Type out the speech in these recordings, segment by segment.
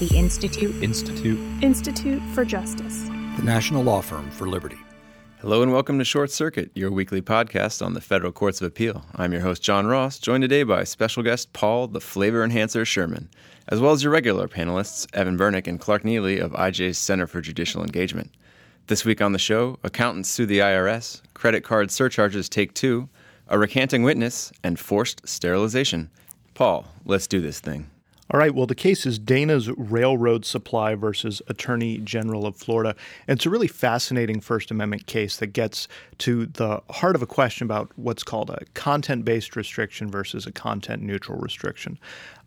The Institute. Institute. Institute for Justice. The National Law Firm for Liberty. Hello and welcome to Short Circuit, your weekly podcast on the federal courts of appeal. I'm your host, John Ross, joined today by special guest Paul, the flavor enhancer Sherman, as well as your regular panelists, Evan Bernick and Clark Neily of IJ's Center for Judicial Engagement. This week on the show, accountants sue the IRS, credit card surcharges take two, a recanting witness, and forced sterilization. Paul, let's do this thing. All right. Well, the case is Dana's Railroad Supply versus Attorney General of Florida. And it's a really fascinating First Amendment case that gets to the heart of a question about what's called a content based restriction versus a content neutral restriction.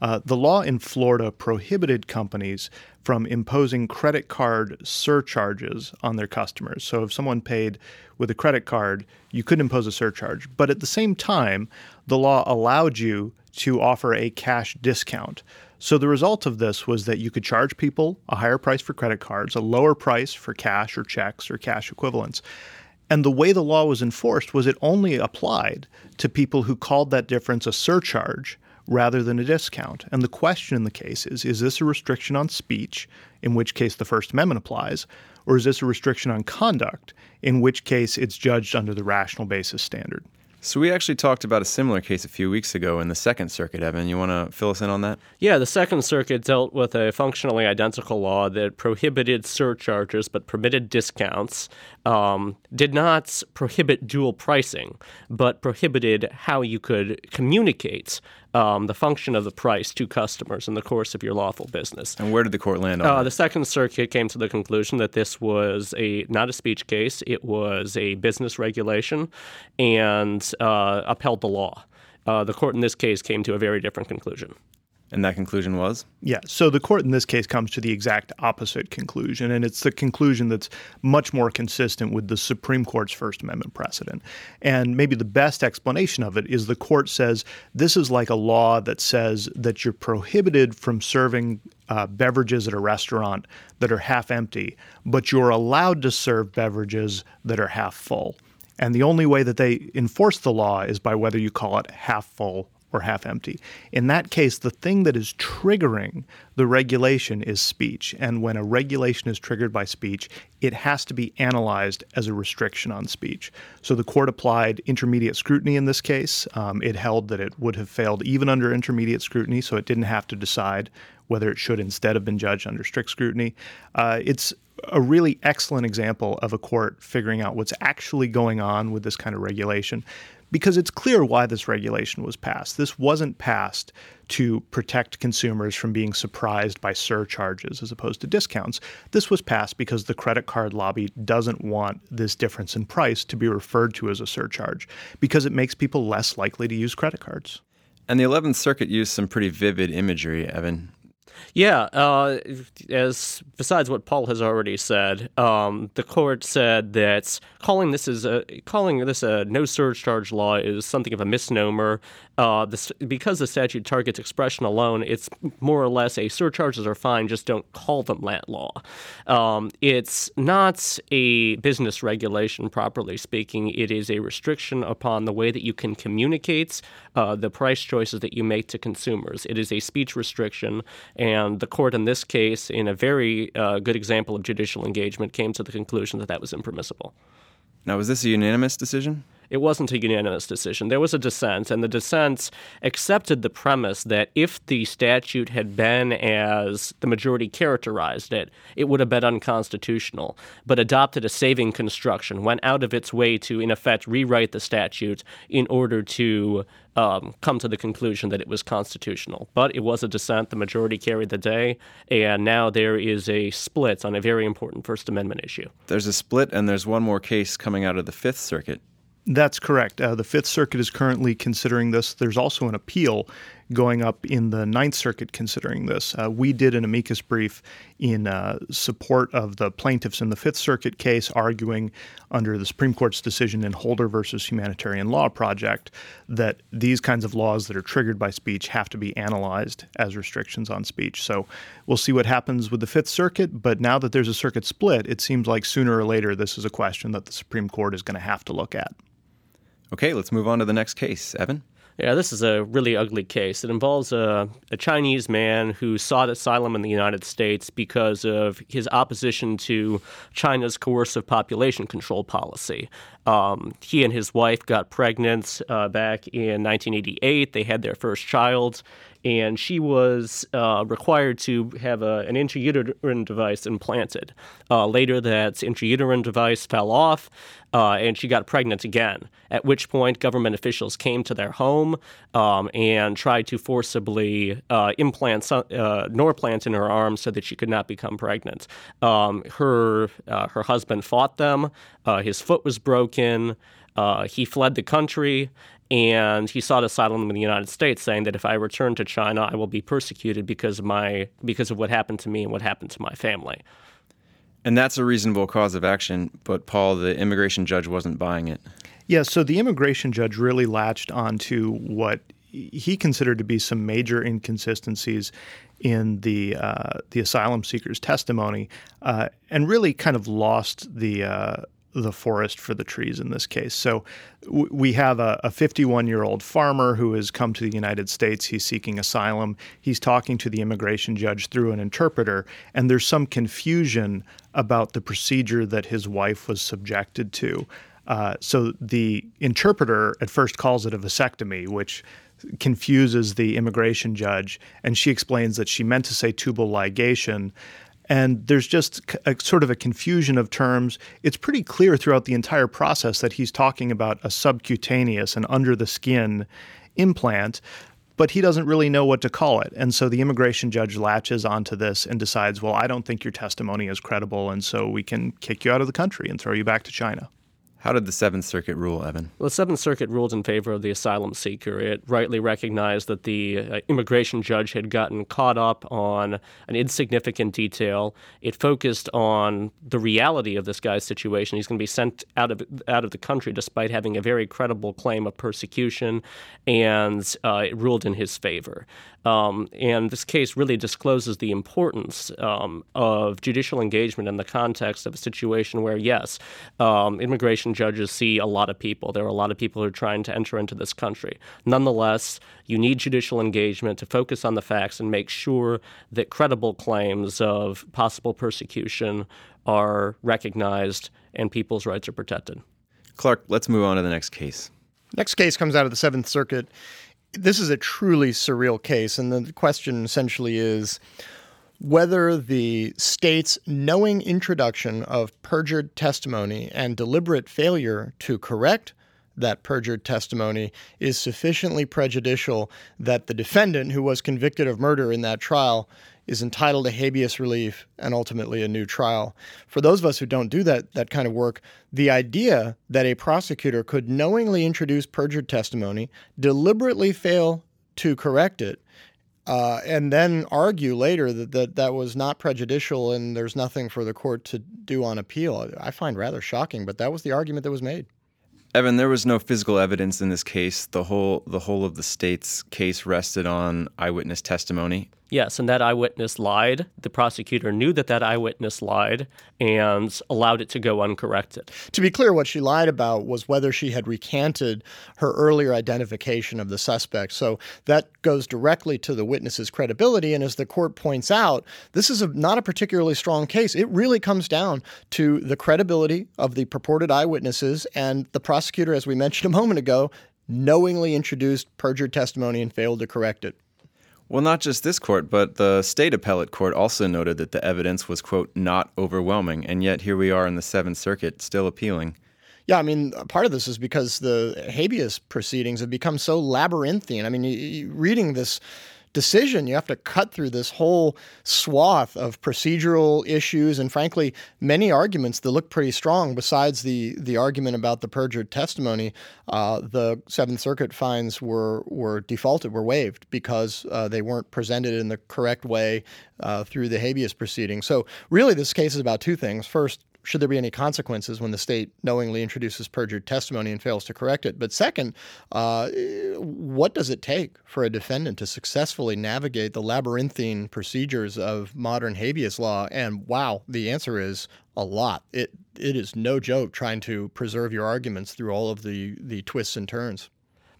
Uh, the law in Florida prohibited companies from imposing credit card surcharges on their customers. So if someone paid with a credit card, you couldn't impose a surcharge. But at the same time, the law allowed you to offer a cash discount. So the result of this was that you could charge people a higher price for credit cards, a lower price for cash or checks or cash equivalents. And the way the law was enforced was it only applied to people who called that difference a surcharge rather than a discount. And the question in the case is is this a restriction on speech, in which case the First Amendment applies, or is this a restriction on conduct, in which case it's judged under the rational basis standard? So we actually talked about a similar case a few weeks ago in the Second Circuit. Evan, you want to fill us in on that? Yeah, the Second Circuit dealt with a functionally identical law that prohibited surcharges but permitted discounts. Um, did not prohibit dual pricing, but prohibited how you could communicate um, the function of the price to customers in the course of your lawful business. And where did the court land on uh? The Second Circuit came to the conclusion that this was a not a speech case; it was a business regulation, and uh, upheld the law. Uh, the court in this case came to a very different conclusion. And that conclusion was? Yeah. So the court in this case comes to the exact opposite conclusion, and it's the conclusion that's much more consistent with the Supreme Court's First Amendment precedent. And maybe the best explanation of it is the court says this is like a law that says that you're prohibited from serving uh, beverages at a restaurant that are half empty, but you're allowed to serve beverages that are half full. And the only way that they enforce the law is by whether you call it half full or half empty. In that case, the thing that is triggering the regulation is speech. And when a regulation is triggered by speech, it has to be analyzed as a restriction on speech. So the court applied intermediate scrutiny in this case. Um, it held that it would have failed even under intermediate scrutiny, so it didn't have to decide whether it should instead have been judged under strict scrutiny. Uh, it's a really excellent example of a court figuring out what's actually going on with this kind of regulation because it's clear why this regulation was passed. This wasn't passed to protect consumers from being surprised by surcharges as opposed to discounts. This was passed because the credit card lobby doesn't want this difference in price to be referred to as a surcharge because it makes people less likely to use credit cards. And the 11th Circuit used some pretty vivid imagery, Evan. Yeah, uh, as besides what Paul has already said, um, the court said that calling this is a calling this a no surcharge law is something of a misnomer. Uh, this, because the statute targets expression alone, it's more or less a surcharges are fine, just don't call them that law. Um, it's not a business regulation, properly speaking. It is a restriction upon the way that you can communicate uh, the price choices that you make to consumers. It is a speech restriction, and the court in this case, in a very uh, good example of judicial engagement, came to the conclusion that that was impermissible. Now, was this a unanimous decision? It wasn't a unanimous decision. There was a dissent, and the dissent accepted the premise that if the statute had been as the majority characterized it, it would have been unconstitutional, but adopted a saving construction, went out of its way to, in effect, rewrite the statute in order to um, come to the conclusion that it was constitutional. But it was a dissent. The majority carried the day, and now there is a split on a very important First Amendment issue. There's a split, and there's one more case coming out of the Fifth Circuit. That's correct. Uh, the Fifth Circuit is currently considering this. There's also an appeal going up in the Ninth Circuit considering this. Uh, we did an amicus brief in uh, support of the plaintiffs in the Fifth Circuit case, arguing under the Supreme Court's decision in Holder versus Humanitarian Law Project that these kinds of laws that are triggered by speech have to be analyzed as restrictions on speech. So we'll see what happens with the Fifth Circuit. But now that there's a circuit split, it seems like sooner or later this is a question that the Supreme Court is going to have to look at. Okay, let's move on to the next case. Evan? Yeah, this is a really ugly case. It involves a, a, Chinese man who sought asylum in the United States because of his opposition to China's coercive population control policy. Um, he and his wife got pregnant uh, back in 1988. They had their first child, and she was uh, required to have a, an intrauterine device implanted. Uh, later, that intrauterine device fell off, uh, and she got pregnant again. At which point, government officials came to their home um, and tried to forcibly uh, implant uh, Norplant in her arm so that she could not become pregnant. Um, her her husband fought them. his foot was broken. He fled the country and he sought asylum in the United States, saying that if I return to China, I will be persecuted because of my because of what happened to me and what happened to my family. And that's a reasonable cause of action, but Paul, the immigration judge, wasn't buying it. Yeah, so the immigration judge really latched onto what he considered to be some major inconsistencies in the uh, the asylum seeker's testimony, uh, and really kind of lost the uh, the forest for the trees in this case. So w- we have a 51 year old farmer who has come to the United States. He's seeking asylum. He's talking to the immigration judge through an interpreter, and there's some confusion about the procedure that his wife was subjected to. Uh, so the interpreter at first calls it a vasectomy, which confuses the immigration judge, and she explains that she meant to say tubal ligation. And there's just a, sort of a confusion of terms. It's pretty clear throughout the entire process that he's talking about a subcutaneous and under the skin implant, but he doesn't really know what to call it. And so the immigration judge latches onto this and decides, well, I don't think your testimony is credible, and so we can kick you out of the country and throw you back to China. How did the Seventh Circuit rule, Evan? Well, the Seventh Circuit ruled in favor of the asylum seeker. It rightly recognized that the uh, immigration judge had gotten caught up on an insignificant detail. It focused on the reality of this guy's situation. He's going to be sent out of out of the country despite having a very credible claim of persecution, and uh, it ruled in his favor. Um, and this case really discloses the importance um, of judicial engagement in the context of a situation where, yes, um, immigration judges see a lot of people. There are a lot of people who are trying to enter into this country. Nonetheless, you need judicial engagement to focus on the facts and make sure that credible claims of possible persecution are recognized and people's rights are protected. Clark, let's move on to the next case. Next case comes out of the Seventh Circuit this is a truly surreal case, and the question essentially is whether the state's knowing introduction of perjured testimony and deliberate failure to correct that perjured testimony is sufficiently prejudicial that the defendant, who was convicted of murder in that trial, is entitled to habeas relief and ultimately a new trial. For those of us who don't do that that kind of work, the idea that a prosecutor could knowingly introduce perjured testimony, deliberately fail to correct it, uh, and then argue later that, that that was not prejudicial and there's nothing for the court to do on appeal, I find rather shocking. But that was the argument that was made. Evan, there was no physical evidence in this case. The whole the whole of the state's case rested on eyewitness testimony. Yes, and that eyewitness lied. The prosecutor knew that that eyewitness lied and allowed it to go uncorrected. To be clear, what she lied about was whether she had recanted her earlier identification of the suspect. So that goes directly to the witness's credibility. And as the court points out, this is a, not a particularly strong case. It really comes down to the credibility of the purported eyewitnesses and the prosecutor, as we mentioned a moment ago, knowingly introduced perjured testimony and failed to correct it. Well, not just this court, but the state appellate court also noted that the evidence was, quote, not overwhelming. And yet here we are in the Seventh Circuit still appealing. Yeah, I mean, part of this is because the habeas proceedings have become so labyrinthine. I mean, reading this decision, you have to cut through this whole swath of procedural issues and, frankly, many arguments that look pretty strong. Besides the the argument about the perjured testimony, uh, the Seventh Circuit finds were were defaulted, were waived because uh, they weren't presented in the correct way uh, through the habeas proceeding. So, really, this case is about two things. First, should there be any consequences when the state knowingly introduces perjured testimony and fails to correct it? But second, uh, what does it take for a defendant to successfully navigate the labyrinthine procedures of modern habeas law? And wow, the answer is a lot. It it is no joke trying to preserve your arguments through all of the the twists and turns.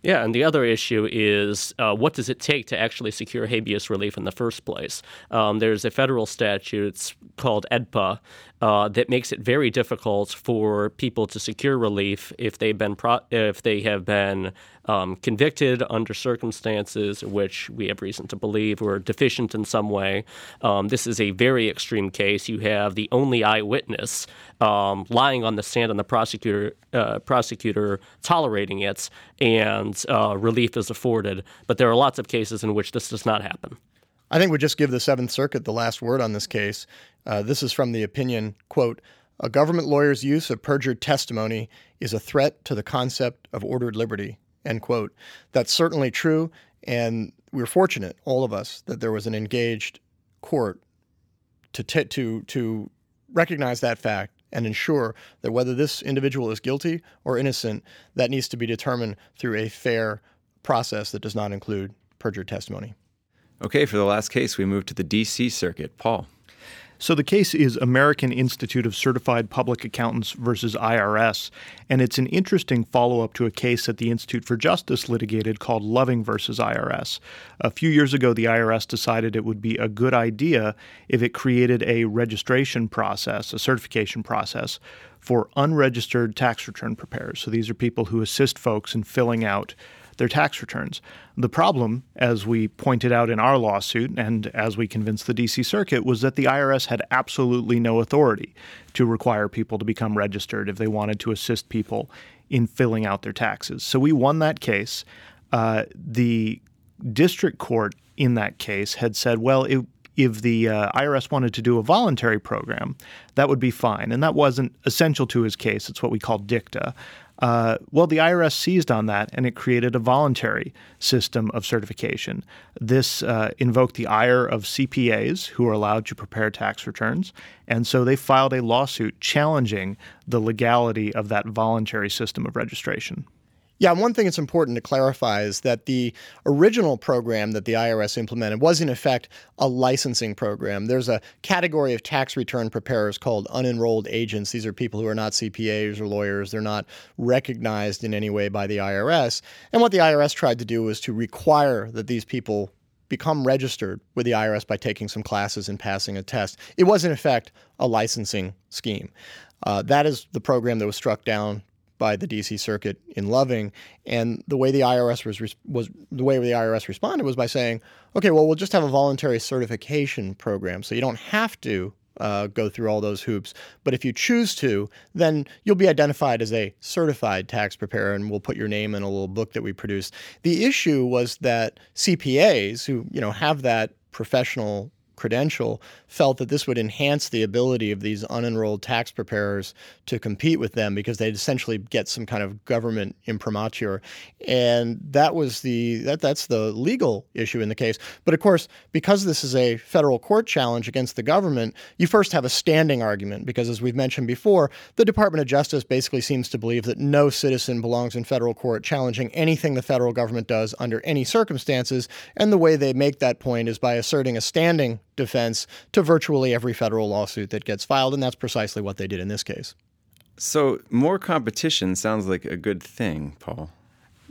Yeah, and the other issue is uh, what does it take to actually secure habeas relief in the first place? Um, there's a federal statute it's called AEDPA uh, that makes it very difficult for people to secure relief if they've been pro- if they have been um, convicted under circumstances which we have reason to believe were deficient in some way. Um, this is a very extreme case. You have the only eyewitness um, lying on the stand and the prosecutor uh, prosecutor tolerating it, and uh, relief is afforded. But there are lots of cases in which this does not happen. I think we just give the Seventh Circuit the last word on this case. Uh, this is from the opinion, quote, a government lawyer's use of perjured testimony is a threat to the concept of ordered liberty, end quote. That's certainly true, and we're fortunate, all of us, that there was an engaged court to, t- to, to recognize that fact and ensure that whether this individual is guilty or innocent, that needs to be determined through a fair process that does not include perjured testimony. Okay, for the last case, we move to the D.C. Circuit. Paul. So the case is American Institute of Certified Public Accountants versus IRS, and it's an interesting follow-up to a case that the Institute for Justice litigated called Loving versus IRS. A few years ago, the IRS decided it would be a good idea if it created a registration process, a certification process for unregistered tax return preparers. So these are people who assist folks in filling out their tax returns. The problem, as we pointed out in our lawsuit and as we convinced the DC Circuit, was that the IRS had absolutely no authority to require people to become registered if they wanted to assist people in filling out their taxes. So we won that case. Uh, the district court in that case had said, well, it, if the uh, IRS wanted to do a voluntary program, that would be fine. And that wasn't essential to his case. It's what we call dicta. Uh, well, the IRS seized on that and it created a voluntary system of certification. This uh, invoked the ire of CPAs who are allowed to prepare tax returns. And so they filed a lawsuit challenging the legality of that voluntary system of registration. Yeah, one thing that's important to clarify is that the original program that the IRS implemented was, in effect, a licensing program. There's a category of tax return preparers called unenrolled agents. These are people who are not CPAs or lawyers. They're not recognized in any way by the IRS. And what the IRS tried to do was to require that these people become registered with the IRS by taking some classes and passing a test. It was, in effect, a licensing scheme. Uh, that is the program that was struck down by the DC Circuit in Loving, and the way the IRS was was the way the IRS responded was by saying, "Okay, well, we'll just have a voluntary certification program, so you don't have to uh, go through all those hoops. But if you choose to, then you'll be identified as a certified tax preparer, and we'll put your name in a little book that we produce." The issue was that CPAs, who you know have that professional credential felt that this would enhance the ability of these unenrolled tax preparers to compete with them because they'd essentially get some kind of government imprimatur. And that was the that that's the legal issue in the case. But of course because this is a federal court challenge against the government you first have a standing argument because as we've mentioned before the Department of Justice basically seems to believe that no citizen belongs in federal court challenging anything the federal government does under any circumstances. And the way they make that point is by asserting a standing defense to virtually every federal lawsuit that gets filed, and that's precisely what they did in this case. So, more competition sounds like a good thing, Paul.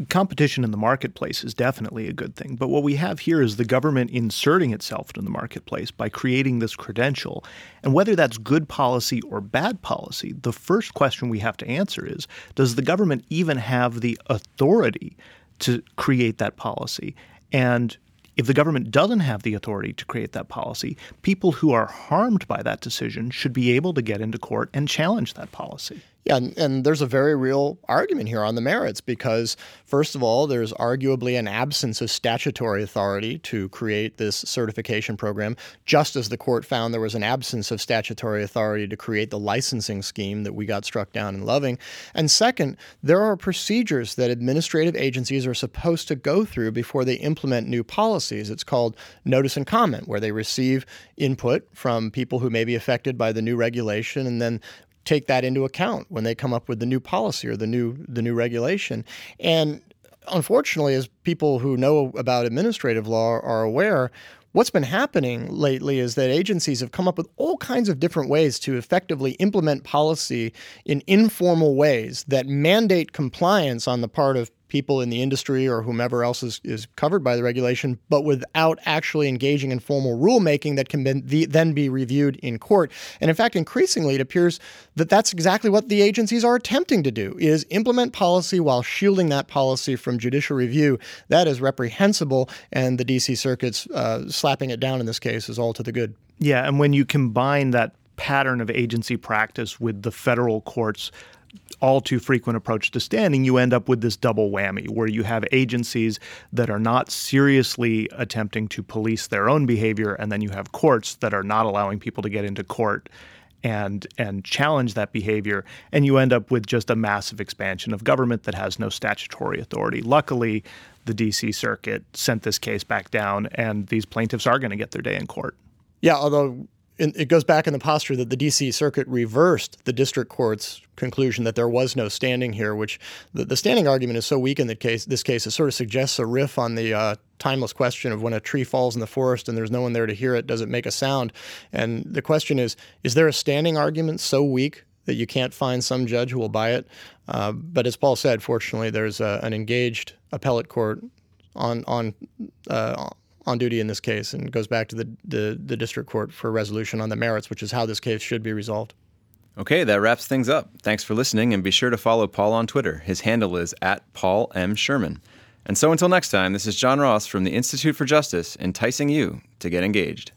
Competition in the marketplace is definitely a good thing. But what we have here is the government inserting itself in the marketplace by creating this credential. And whether that's good policy or bad policy, the first question we have to answer is Does the government even have the authority to create that policy? And if the government doesn't have the authority to create that policy, people who are harmed by that decision should be able to get into court and challenge that policy. Yeah, and, and, there's a very real argument here on the merits because, first of all, there's arguably an absence of statutory authority to create this certification program, just as the court found there was an absence of statutory authority to create the licensing scheme that we got struck down in Loving. And second, there are procedures that administrative agencies are supposed to go through before they implement new policies. It's called notice and comment, where they receive input from people who may be affected by the new regulation and then take that into account when they come up with the new policy or the new the new regulation. And unfortunately, as people who know about administrative law are aware, what's been happening lately is that agencies have come up with all kinds of different ways to effectively implement policy in informal ways that mandate compliance on the part of people in the industry or whomever else is, is covered by the regulation, but without actually engaging in formal rulemaking that can then be reviewed in court. And in fact, increasingly, it appears that that's exactly what the agencies are attempting to do: is implement policy while shielding that policy from judicial review. That is reprehensible, and the D.C. Circuit's uh, slapping it down in this case is all to the good. Yeah, and when you combine that pattern of agency practice with the federal courts all too frequent approach to standing, you end up with this double whammy where you have agencies that are not seriously attempting to police their own behavior, and then you have courts that are not allowing people to get into court and and challenge that behavior and you end up with just a massive expansion of government that has no statutory authority. Luckily the DC circuit sent this case back down and these plaintiffs are going to get their day in court. Yeah although it goes back in the posture that the D.C. Circuit reversed the district court's conclusion that there was no standing here, which the, the standing argument is so weak in the case, this case, it sort of suggests a riff on the uh, timeless question of when a tree falls in the forest and there's no one there to hear it, does it make a sound? And the question is, is there a standing argument so weak that you can't find some judge who will buy it? Uh, but as Paul said, fortunately, there's a, an engaged appellate court on on uh, on duty in this case and goes back to the, the, the district court for resolution on the merits, which is how this case should be resolved. Okay, that wraps things up. Thanks for listening, and be sure to follow Paul on Twitter. His handle is at Paul M. Sherman. And so until next time, this is John Ross from the Institute for Justice, enticing you to get engaged.